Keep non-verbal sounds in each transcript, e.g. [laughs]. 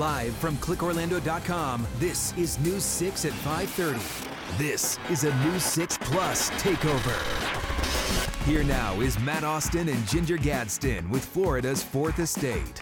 Live from clickorlando.com, this is News 6 at 5:30. This is a News 6 Plus takeover. Here now is Matt Austin and Ginger Gadsden with Florida's Fourth Estate.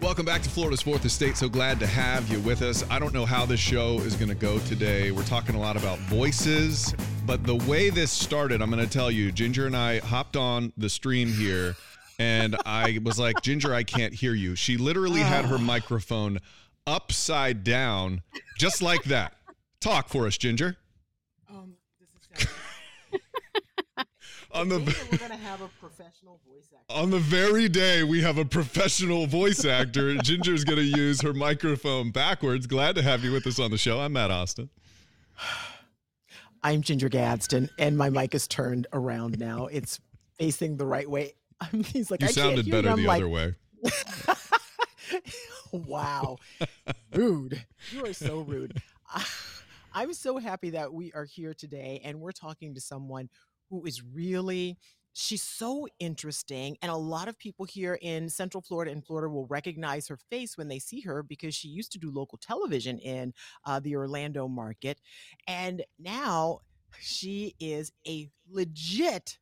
Welcome back to Florida's Fourth Estate. So glad to have you with us. I don't know how this show is going to go today. We're talking a lot about voices, but the way this started, I'm going to tell you, Ginger and I hopped on the stream here and I was like, Ginger, I can't hear you. She literally had her microphone upside down, just like that. Talk for us, Ginger. Um, this is [laughs] On the we're gonna have a professional voice actor. on the very day we have a professional voice actor, Ginger's going to use her microphone backwards. Glad to have you with us on the show. I'm Matt Austin. I'm Ginger Gadsden, and my mic is turned around now. It's facing the right way. [laughs] I'm, he's like, You I sounded better the like, other way. [laughs] wow, rude. You are so rude. [laughs] I'm so happy that we are here today, and we're talking to someone who is really. She's so interesting, and a lot of people here in Central Florida and Florida will recognize her face when they see her because she used to do local television in uh, the Orlando market, and now she is a legit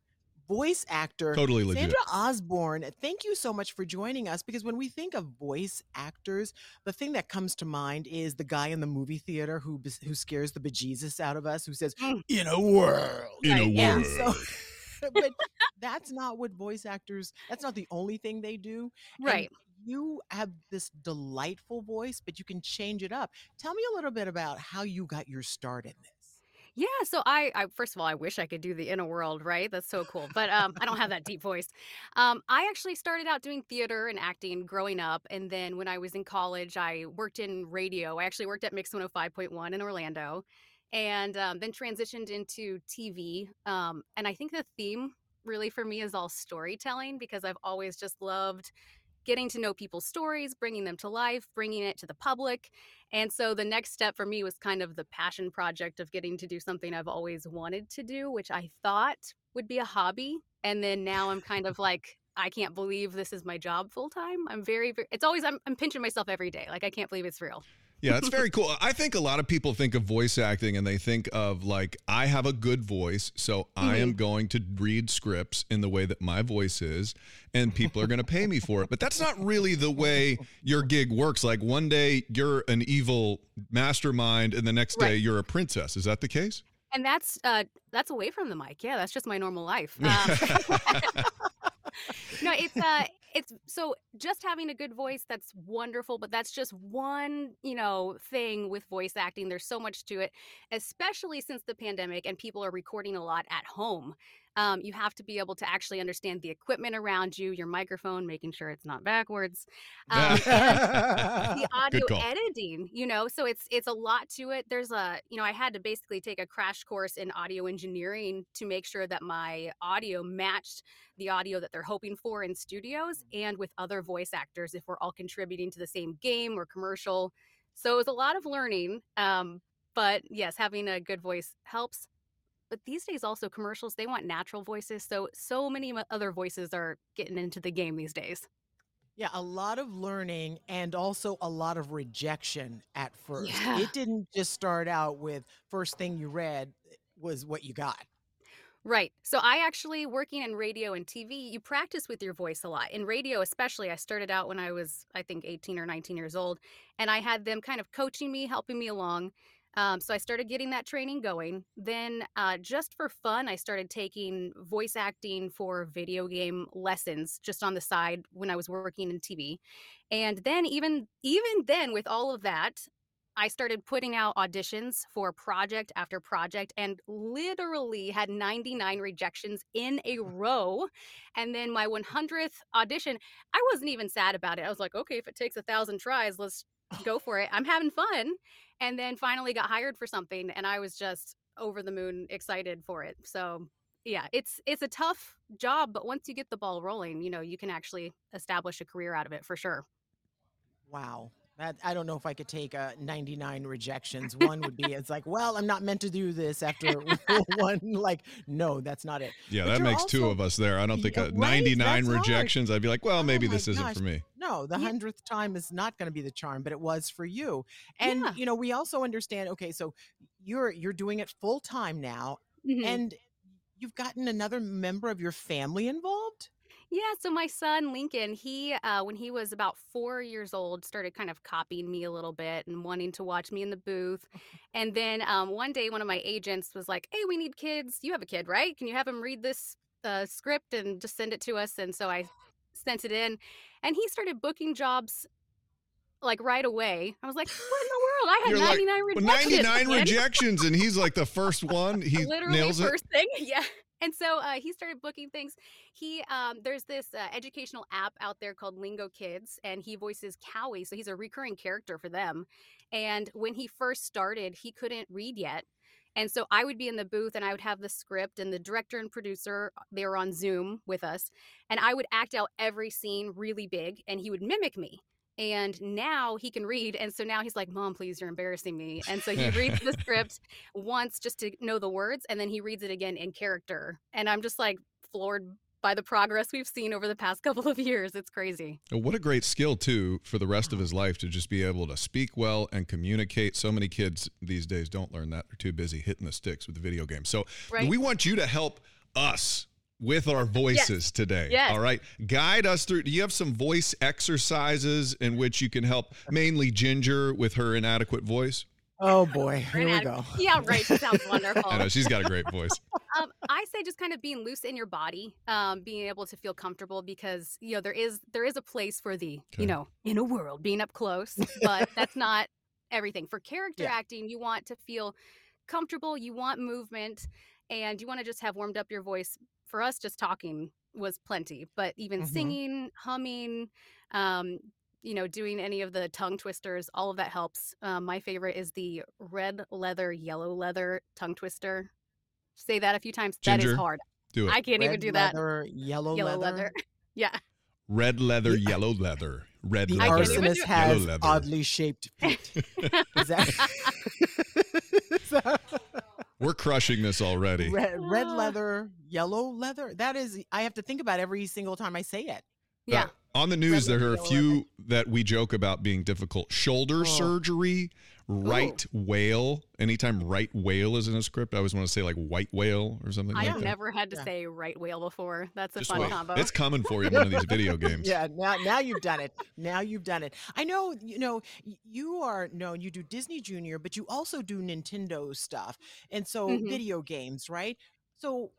voice actor. Totally legit. Sandra Osborne, thank you so much for joining us because when we think of voice actors, the thing that comes to mind is the guy in the movie theater who who scares the bejesus out of us, who says, mm. "In a world." In a Right, yeah. world. So, [laughs] but that's not what voice actors. That's not the only thing they do. And Right. you have this delightful voice, but you can change it up. Tell me a little bit about how you got your start in this. Yeah. So I, I first of all, I wish I could do the inner world, right? That's so cool. But um, I don't have that deep voice. Um, I actually started out doing theater and acting growing up, and then when I was in college, I worked in radio. I actually worked at Mix 105.1 in Orlando, and um, then transitioned into TV. Um, and I think the theme really for me is all storytelling because I've always just loved getting to know people's stories, bringing them to life, bringing it to the public. And so the next step for me was kind of the passion project of getting to do something I've always wanted to do, which I thought would be a hobby. And then now I'm kind of like, I can't believe this is my job full time. I'm very, very, it's always, I'm, I'm pinching myself every day. Like, I can't believe it's real. Yeah, it's very cool. I think a lot of people think of voice acting and they think of like, I have a good voice, so I am going to read scripts in the way that my voice is, and people are going to pay me for it. But that's not really the way your gig works. Like, one day you're an evil mastermind, and the next day you're a princess. Is that the case? And that's, uh, that's away from the mic. Yeah. That's just my normal life. Um, [laughs] [laughs] no, it's uh it's so just having a good voice that's wonderful, but that's just one, you know, thing with voice acting. There's so much to it, especially since the pandemic and people are recording a lot at home. Um, you have to be able to actually understand the equipment around you, your microphone, making sure it's not backwards. Um, [laughs] [laughs] the audio call. Editing you know so it's it's a lot to it. There's a you know i had to basically take a crash course in audio engineering to make sure that my audio matched the audio that they're hoping for in studios and with other voice actors if we're all contributing to the same game or commercial. So it was a lot of learning um, but yes having a good voice helps. But these days also commercials they want natural voices so so many other voices are getting into the game these days Yeah, a lot of learning and also a lot of rejection at first. Yeah. It didn't just start out with first thing you read eh, was what you got. Right. So I actually working in radio and TV, you practice with your voice a lot. In radio especially, I started out when I was I think 18 or 19 years old and I had them kind of coaching me, helping me along. Um, so I started getting that training going. Then, uh, just for fun, I started taking voice acting for video game lessons just on the side when I was working in TV. And then, even even then, with all of that, I started putting out auditions for project after project and literally had 99 rejections in a row. And then my 100th audition, I wasn't even sad about it. I was like, okay, if it takes a thousand tries, let's go for it. I'm having fun. And then finally got hired for something and I was just over the moon excited for it. So yeah, it's it's a tough job, but once you get the ball rolling, you know, you can actually establish a career out of it for sure. Wow. That, I don't know if I could take uh, 99 rejections. One would be, it's like, well, I'm not meant to do this after [laughs] one. Like, no, that's not it. Yeah, But that you're makes two of us there. I don't think Yeah, uh, right? 99 That's hard. rejections. I'd be like, well, Oh maybe my this isn't for me. No, the Yeah. hundredth time is not going to be the charm, but it was for you. And Yeah. you know, we also understand. Okay, so you're you're doing it full time now, Mhm. and you've gotten another member of your family involved. Yeah, so my son Lincoln, he uh, when he was about four years old, started kind of copying me a little bit and wanting to watch me in the booth. [laughs] And then um, one day, one of my agents was like, "Hey, we need kids. You have a kid, right? Can you have him read this uh, script and just send it to us?" And so I sent it in, and he started booking jobs like right away. I was like, "What in the world? I had You're like, ninety nine Well, rejections." 99 man." rejections, and he's like the first one. [laughs] He literally nails it. first thing [laughs] yeah and so uh, he started booking things. He um, there's this uh, educational app out there called Lingokids and he voices Cowy so he's a recurring character for them. And when he first started he couldn't read yet. And so i would be in the booth and i would have the script and the director and producer they were on zoom with us and i would act out every scene really big and he would mimic me and now he can read and so now he's like mom please you're embarrassing me and so he reads the [laughs] script once just to know the words and then he reads it again in character and i'm just like floored by the progress we've seen over the past [laughs] couple of years it's crazy What a great skill, too, for the rest of uh-huh. his life to just be able to speak well and communicate. So many kids these days don't learn that. They're too busy hitting the sticks with the video games. So Right. we want you to help us with our voices today. Yes. All right. Guide us through. Do you have some voice exercises in which you can help mainly Ginger with her inadequate voice? Oh boy, here we go. [laughs] yeah right she sounds wonderful I know she's got a great voice. [laughs] um, I say just kind of being loose in your body, um, being able to feel comfortable because you know there is there is a place for the Okay. you know in a world being up close, [laughs] but that's not everything. For character Yeah. acting, you want to feel comfortable, you want movement, and you want to just have warmed up your voice. For us, just talking was plenty, but even Mhm. singing, humming, um, you know, doing any of the tongue twisters, all of that helps. Um, my favorite is the red leather, yellow leather tongue twister. Say that a few times. That Ginger, is hard. Do it. I can't even Red do that. leather, Yellow, Yellow leather. leather. [laughs] Yeah. Red leather, The- yellow leather. Red The I leather. even arsonist do it. Yellow has leather. oddly shaped feet. [laughs] Is that? [laughs] Is that- We're crushing this already. red, red Ah. leather, yellow leather. That is, I have to think about every single time I say it. Yeah. Uh, on the news, Red there are a few that we joke about being difficult. Shoulder Oh. surgery, right whale. Anytime right whale is in a script, I always want to say like white whale or something I've that. never had to Yeah. say right whale before. That's a Just fun wait. combo. It's coming for you in one of these video [laughs] games. Yeah, now now you've done it. Now you've done it. I know, you know, you are known. You do Disney Junior, but you also do Nintendo stuff, and so Mhm. video games, right? So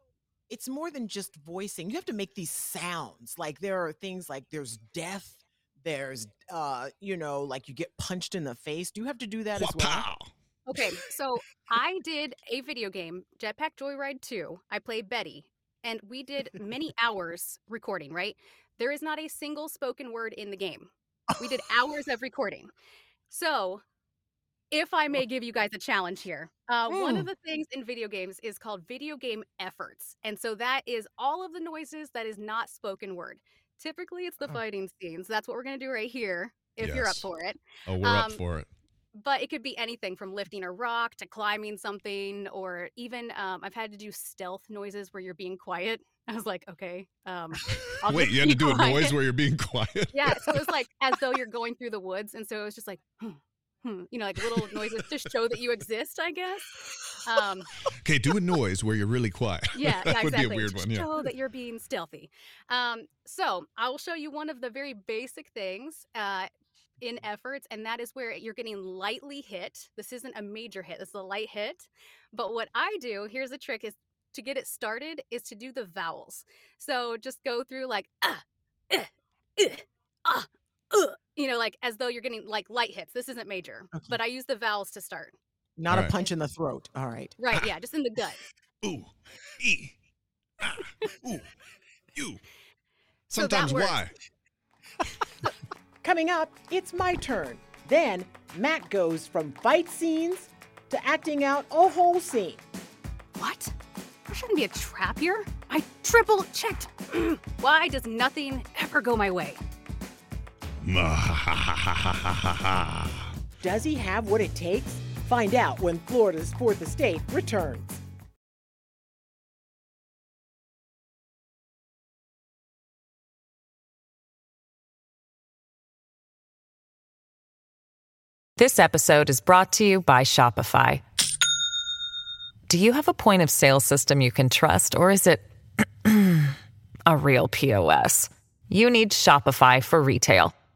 it's more than just voicing. You have to make these sounds. Like there are things like there's death. There's, uh, you know, like you get punched in the face. Do you have to do that as well? Okay, so I did a video game, Jetpack Joyride 2. I played Betty, and we did many [laughs] hours recording, right? There is not a single spoken word in the game. We did [laughs] hours of recording. So, if I may give you guys a challenge here, uh, one of Mm. the things in video games is called video game efforts. And so that is all of the noises that is not spoken word. Typically, it's the Oh. fighting scenes. That's what we're going to do right here, if you're up for it Oh, we're up Um, for it. but it could be anything from lifting a rock to climbing something or even um, i've had to do stealth noises where you're being quiet [laughs] i was like okay um, I'll Wait, you had to do a [laughs] noise where you're being [laughs] quiet? yeah so it was like as though you're going through the woods and so it was just like hmm, hmm, you know like little noises to show that you exist i guess um, Okay, do a noise where you're really quiet. [laughs] yeah, that yeah, would exactly. be a weird one. Yeah. Show that you're being stealthy. Um, so I will show you one of the very basic things. Uh, in efforts, and that is where you're getting lightly hit. This isn't a major hit, this is a light hit. But what I do, here's a trick is to get it started is to do the vowels. So just go through like ah, eh, eh, ah, uh, you know, like as though you're getting like light hits. This isn't major, Okay. but I use the vowels to start. Not All right. a punch in the throat. All right. Right, yeah, just in the gut. Ooh, e, ah, ooh, you. Sometimes works. why? Coming up, it's my turn. Then Matt goes from fight scenes to acting out a whole scene. What? There shouldn't be a trap here. I triple checked. Why [clears throat] does nothing ever go my way? [laughs] Does he have what it takes? Find out when Florida's Fourth Estate returns. This episode is brought to you by Shopify. Do you have a point of sale system you can trust, or is it [clears throat] a real POS? You need Shopify for retail.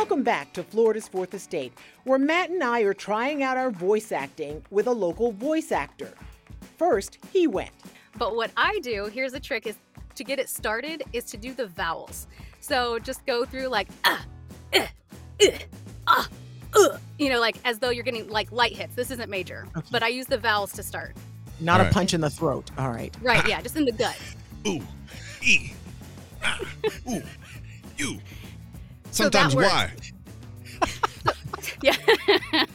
Welcome back to Florida's Fourth Estate, where Matt and I are trying out our voice acting with a local voice actor. First, he went. But what I do, here's a trick is to get it started is to do the vowels. So just go through like ah, eh, eh, ah, uh, you know, like as though you're getting like light hits. This isn't major, Okay. but I use the vowels to start. Not All a right. punch in the throat. All right. Right, yeah, just in the gut. Ooh, e, ah, ooh, you. So that Sometimes works. why? [laughs] Yeah. [laughs]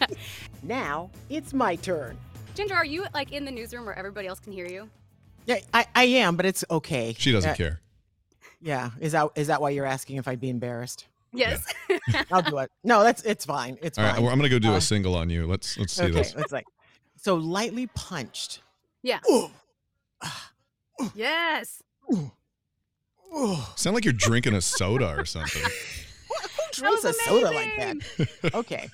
Now, it's my turn. Ginger, are you like in the newsroom where everybody else can hear you? Yeah, I, I am, but it's okay. She doesn't Uh, care. Yeah. Is that is that why you're asking if I'd be embarrassed? Yes. I'll do it. No, that's it's fine. It's All right, fine. well, I'm gonna go do Uh, a single on you. Let's let's see okay, this. it's like so lightly punched. yeah. Ooh. Yes. Ooh. Ooh. Sound like you're drinking a soda or something. [laughs] Who drinks a soda like that? [laughs] Okay.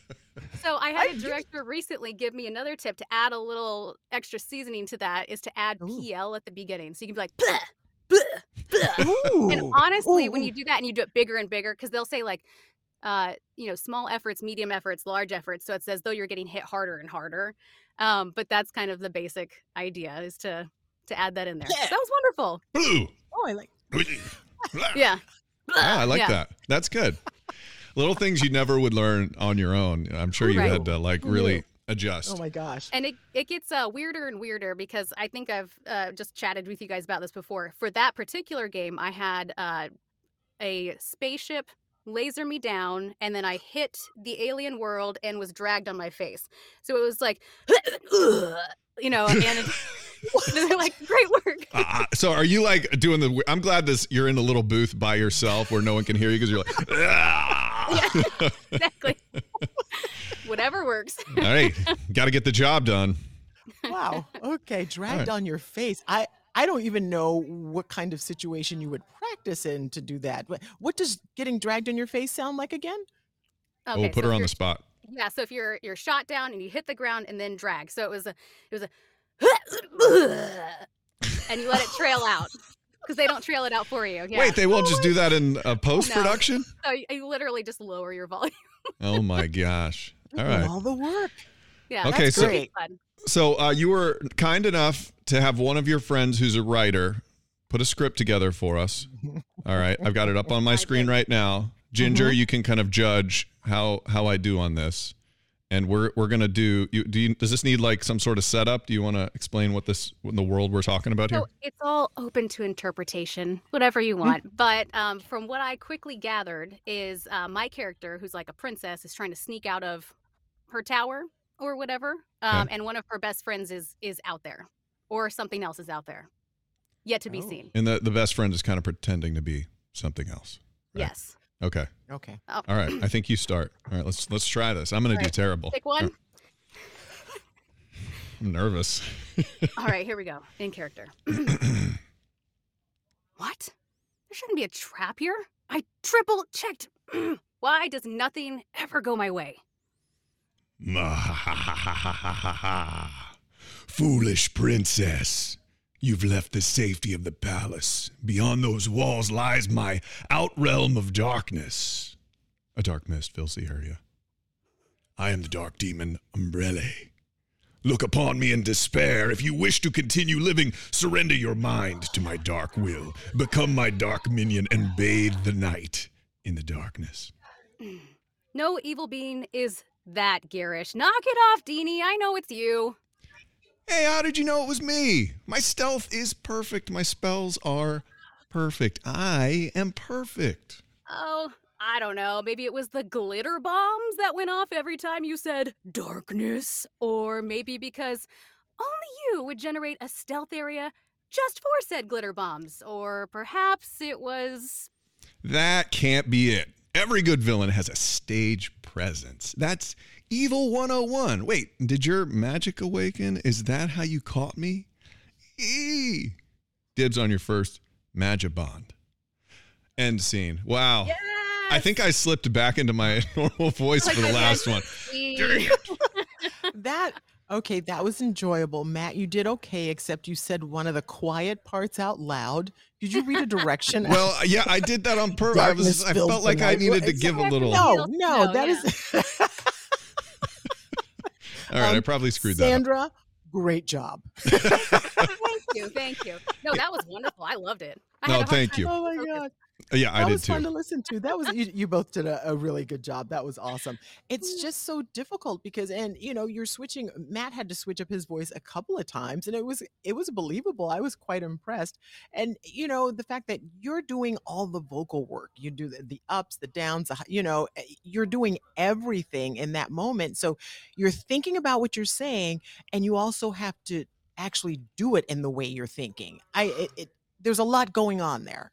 So I had a director recently give me another tip to add a little extra seasoning to that is to add Ooh. PL at the beginning. So you can be like, "Bleh, bleh, bleh." And honestly, when you do that and you do it bigger and bigger, because they'll say like, uh, you know, small efforts, medium efforts, large efforts. So it's as though you're getting hit harder and harder. Um, but that's kind of the basic idea is to to add that in there. Yeah. That was wonderful. Blue. Oh, I like. [laughs] Yeah. Oh, I like Yeah. that. That's good. Little things you never would learn on your own. I'm sure you Right. had to like really knew? adjust. Oh my gosh. And it, it gets uh, weirder and weirder because I think I've uh, just chatted with you guys about this before. For that particular game, I had uh, a spaceship laser me down, and then I hit the alien world and was dragged on my face. So it was like, [laughs] you know, and they're [laughs] [laughs] like, great work. Uh, so are you like doing the? I'm glad this. You're in a little booth by yourself where no one can hear you because you're like. [laughs] "Ah." exactly. Whatever works. All right, got to get the job done. Wow. Okay. Dragged right. on your face. I I don't even know what kind of situation you would practice in to do that. What what does getting dragged on your face sound like again? Oh, we'll put so her on the spot. Yeah, so if you're you're shot down and you hit the ground and then drag. So it was a it was a [laughs] and you let it trail out [laughs] because they don't trail it out for you. Yeah. Wait, they won't just do that in a [laughs] post production? so you, you literally just lower your volume. [laughs] Oh my gosh! All right. All the work. Yeah. Okay, that's so- pretty. So uh, you were kind enough to have one of your friends who's a writer put a script together for us. [laughs] All right, I've got it up on my screen right now. Ginger, you can kind of judge how how I do on this, and we're we're gonna do. You, do you, does this need like some sort of setup? Do you want to explain what this what in the world we're talking about here? So it's all open to interpretation, whatever you want. But um, from what I quickly gathered, is uh, my character, who's like a princess, is trying to sneak out of her tower or whatever, um, and one of her best friends is is out there, or something else is out there, yet to be Oh. seen. And the the best friend is kind of pretending to be something else. right? Yes. Okay. Okay. Oh. All right. I think you start. All right. Let's let's try this. I'm gonna All do terrible. Pick one. [laughs] I'm nervous. [laughs] All right, here we go. In character. [clears throat] what? There shouldn't be a trap here. I triple checked. [clears throat] Why does nothing ever go my way? [laughs] Foolish princess. You've left the safety of the palace. Beyond those walls lies my outrealm of darkness. A dark mist fills the area. I am the dark demon Umbrelle. Look upon me in despair. If you wish to continue living, surrender your mind to my dark will. Become my dark minion and bathe the night in the darkness. No evil being is that garish. Knock it off, Deanie. I know it's you. Hey, how did you know it was me? My stealth is perfect. My spells are perfect. I am perfect. Oh, I don't know. Maybe it was the glitter bombs that went off every time you said darkness. Or maybe because only you would generate a stealth area just for said glitter bombs. Or perhaps it was. That can't be it. Every good villain has a stage presence. That's Evil 101. Wait, did your magic awaken? Is that how you caught me? Eee. Dibs on your first Magibond. End scene. Wow. Yes! I think I slipped back into my [laughs] normal voice for the last one. [laughs] that okay, that was enjoyable. Matt, you did okay, except you said one of the quiet parts out loud. Did you read a direction? well, yeah, I did that on purpose. I, was, I felt like I needed to give a little. No, no, that is. [laughs] All right, um, I probably screwed Sandra, that up. great job. [laughs] thank you, thank you. No, that was wonderful. I loved it. I no, thank you. Oh my god. Uh, yeah, that I did was too. fun to listen to. That was you, you both did a, a, really good job. That was awesome. It's just so difficult because, and you know, you're switching. Matt had to switch up his voice a couple of times, and it was it was believable. I was quite impressed, and you know, the fact that you're doing all the vocal work, you do the, the ups, the downs, the, you know, eh, you're doing everything in that moment. So you're thinking about what you're saying, and you also have to actually do it in the way you're thinking. I it, it there's a lot going on there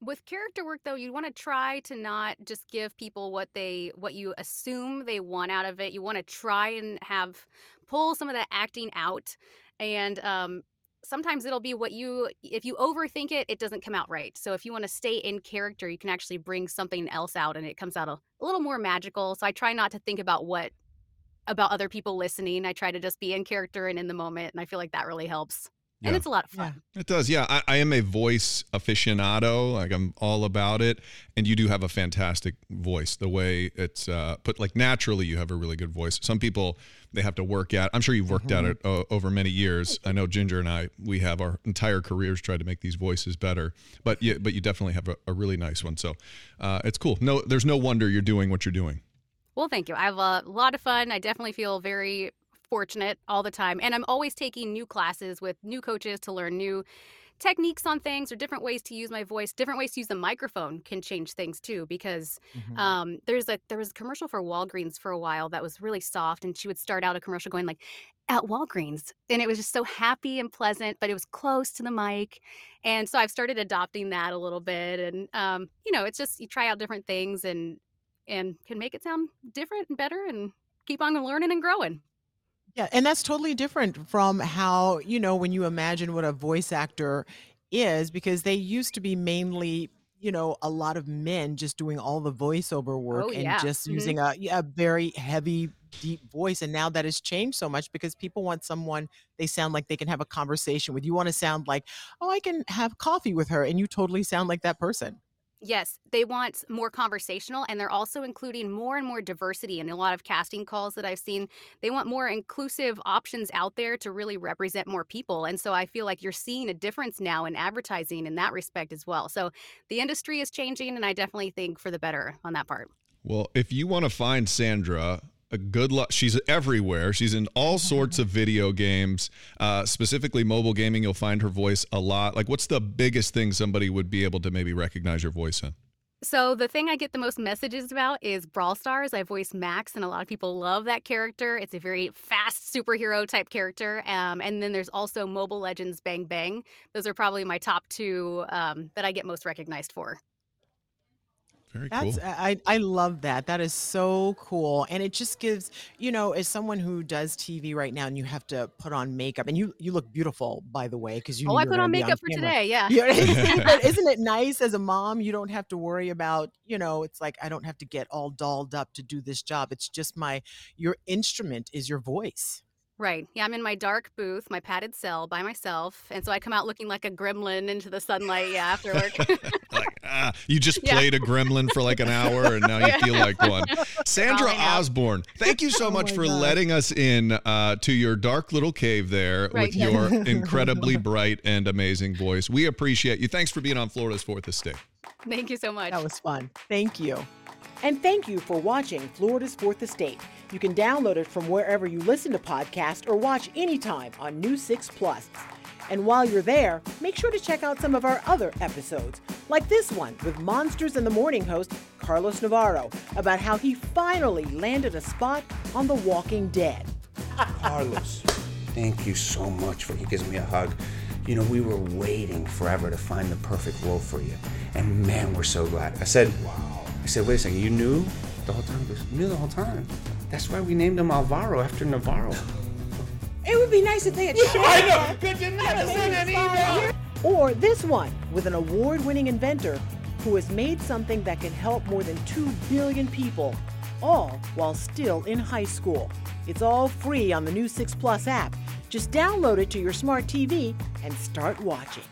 with character work though you want to try to not just give people what they what you assume they want out of it. You want to try and have pull some of that acting out and um sometimes it'll be what you if you overthink it it doesn't come out right. So if you want to stay in character you can actually bring something else out and it comes out a, a little more magical. So i try not to think about what about other people listening. I try to just be in character and in the moment and i feel like that really helps yeah. and it's a lot of fun. Yeah. It does. Yeah, I, I, am a voice aficionado. Like I'm all about it. And you do have a fantastic voice. The way it's uh, put, like naturally, you have a really good voice. Some people they have to work at. I'm sure you've worked mm-hmm. at it uh, over many years. I know Ginger and I, we have our entire careers tried to make these voices better. But yeah, but you definitely have a, a really nice one. So uh, it's cool. No, there's no wonder you're doing what you're doing. Well, thank you. I have a lot of fun. I definitely feel very fortunate all the time. And I'm always taking new classes with new coaches to learn new techniques on things or different ways to use my voice different ways to use the microphone can change things too because mm-hmm. um, there's a there was a commercial for walgreens for a while that was really soft and she would start out a commercial going like at walgreens and it was just so happy and pleasant but it was close to the mic and so i've started adopting that a little bit and um, you know it's just you try out different things and and can make it sound different and better and keep on learning and growing yeah, and that's totally different from how, you know, when you imagine what a voice actor is, because they used to be mainly, you know, a lot of men just doing all the voiceover work oh, and yeah. just mm-hmm. using a, a very heavy, deep voice. And now that has changed so much because people want someone they sound like they can have a conversation with. You want to sound like, oh, I can have coffee with her. And you totally sound like that person. Yes, they want more conversational and they're also including more and more diversity in a lot of casting calls that I've seen. They want more inclusive options out there to really represent more people. And so I feel like you're seeing a difference now in advertising in that respect as well. So the industry is changing and I definitely think for the better on that part. Well, if you want to find Sandra, a good luck. She's everywhere. She's in all sorts of video games, uh, specifically mobile gaming. You'll find her voice a lot. Like, what's the biggest thing somebody would be able to maybe recognize your voice in? So the thing I get the most messages about is Brawl Stars. I voice Max, and a lot of people love that character. It's a very fast superhero type character. Um, and then there's also Mobile Legends Bang Bang. Those are probably my top two um, that I get most recognized for. Very That's cool. I I love that. That is so cool. And it just gives, you know, as someone who does TV right now and you have to put on makeup and you you look beautiful by the way because you Oh, I put gonna on makeup for camera. today. Yeah. Yeah, [laughs] but [laughs] isn't it nice as a mom? You don't have to worry about, you know, it's like I don't have to get all dolled up to do this job. It's just my your instrument is your voice. Right. Yeah, I'm in my dark booth, my padded cell by myself. And so I come out looking like a gremlin into the sunlight, yeah, after work. [laughs] like, ah, you just [laughs] Yeah. played a gremlin for like an hour and now you Yeah. feel like one. [laughs] Sandra Oh, I know. Osborne, thank you so Oh much my for God. letting us in uh, to your dark little cave there Right. with your incredibly bright and amazing voice. We appreciate you. Thanks for being on Florida's Fourth Estate. Thank you so much. That was fun. Thank you. And thank you for watching Florida's Fourth Estate. You can download it from wherever you listen to podcasts or watch anytime on News 6 Plus. And while you're there, make sure to check out some of our other episodes, like this one with Monsters in the Morning host Carlos Navarro about how he finally landed a spot on The Walking Dead. [laughs] Carlos, thank you so much for giving me a hug. You know, we were waiting forever to find the perfect role for you. And man, we're so glad. I said, wow. I said, wait a second, you knew the whole time? He goes, knew the whole time. That's why we named him Alvaro after Navarro. It would be nice if they had [laughs] shared I know. Good to never send an email. Or this one with an award winning inventor who has made something that can help more than 2 billion people, all while still in high school. It's all free on the News 6 Plus app. Just download it to your smart TV and start watching.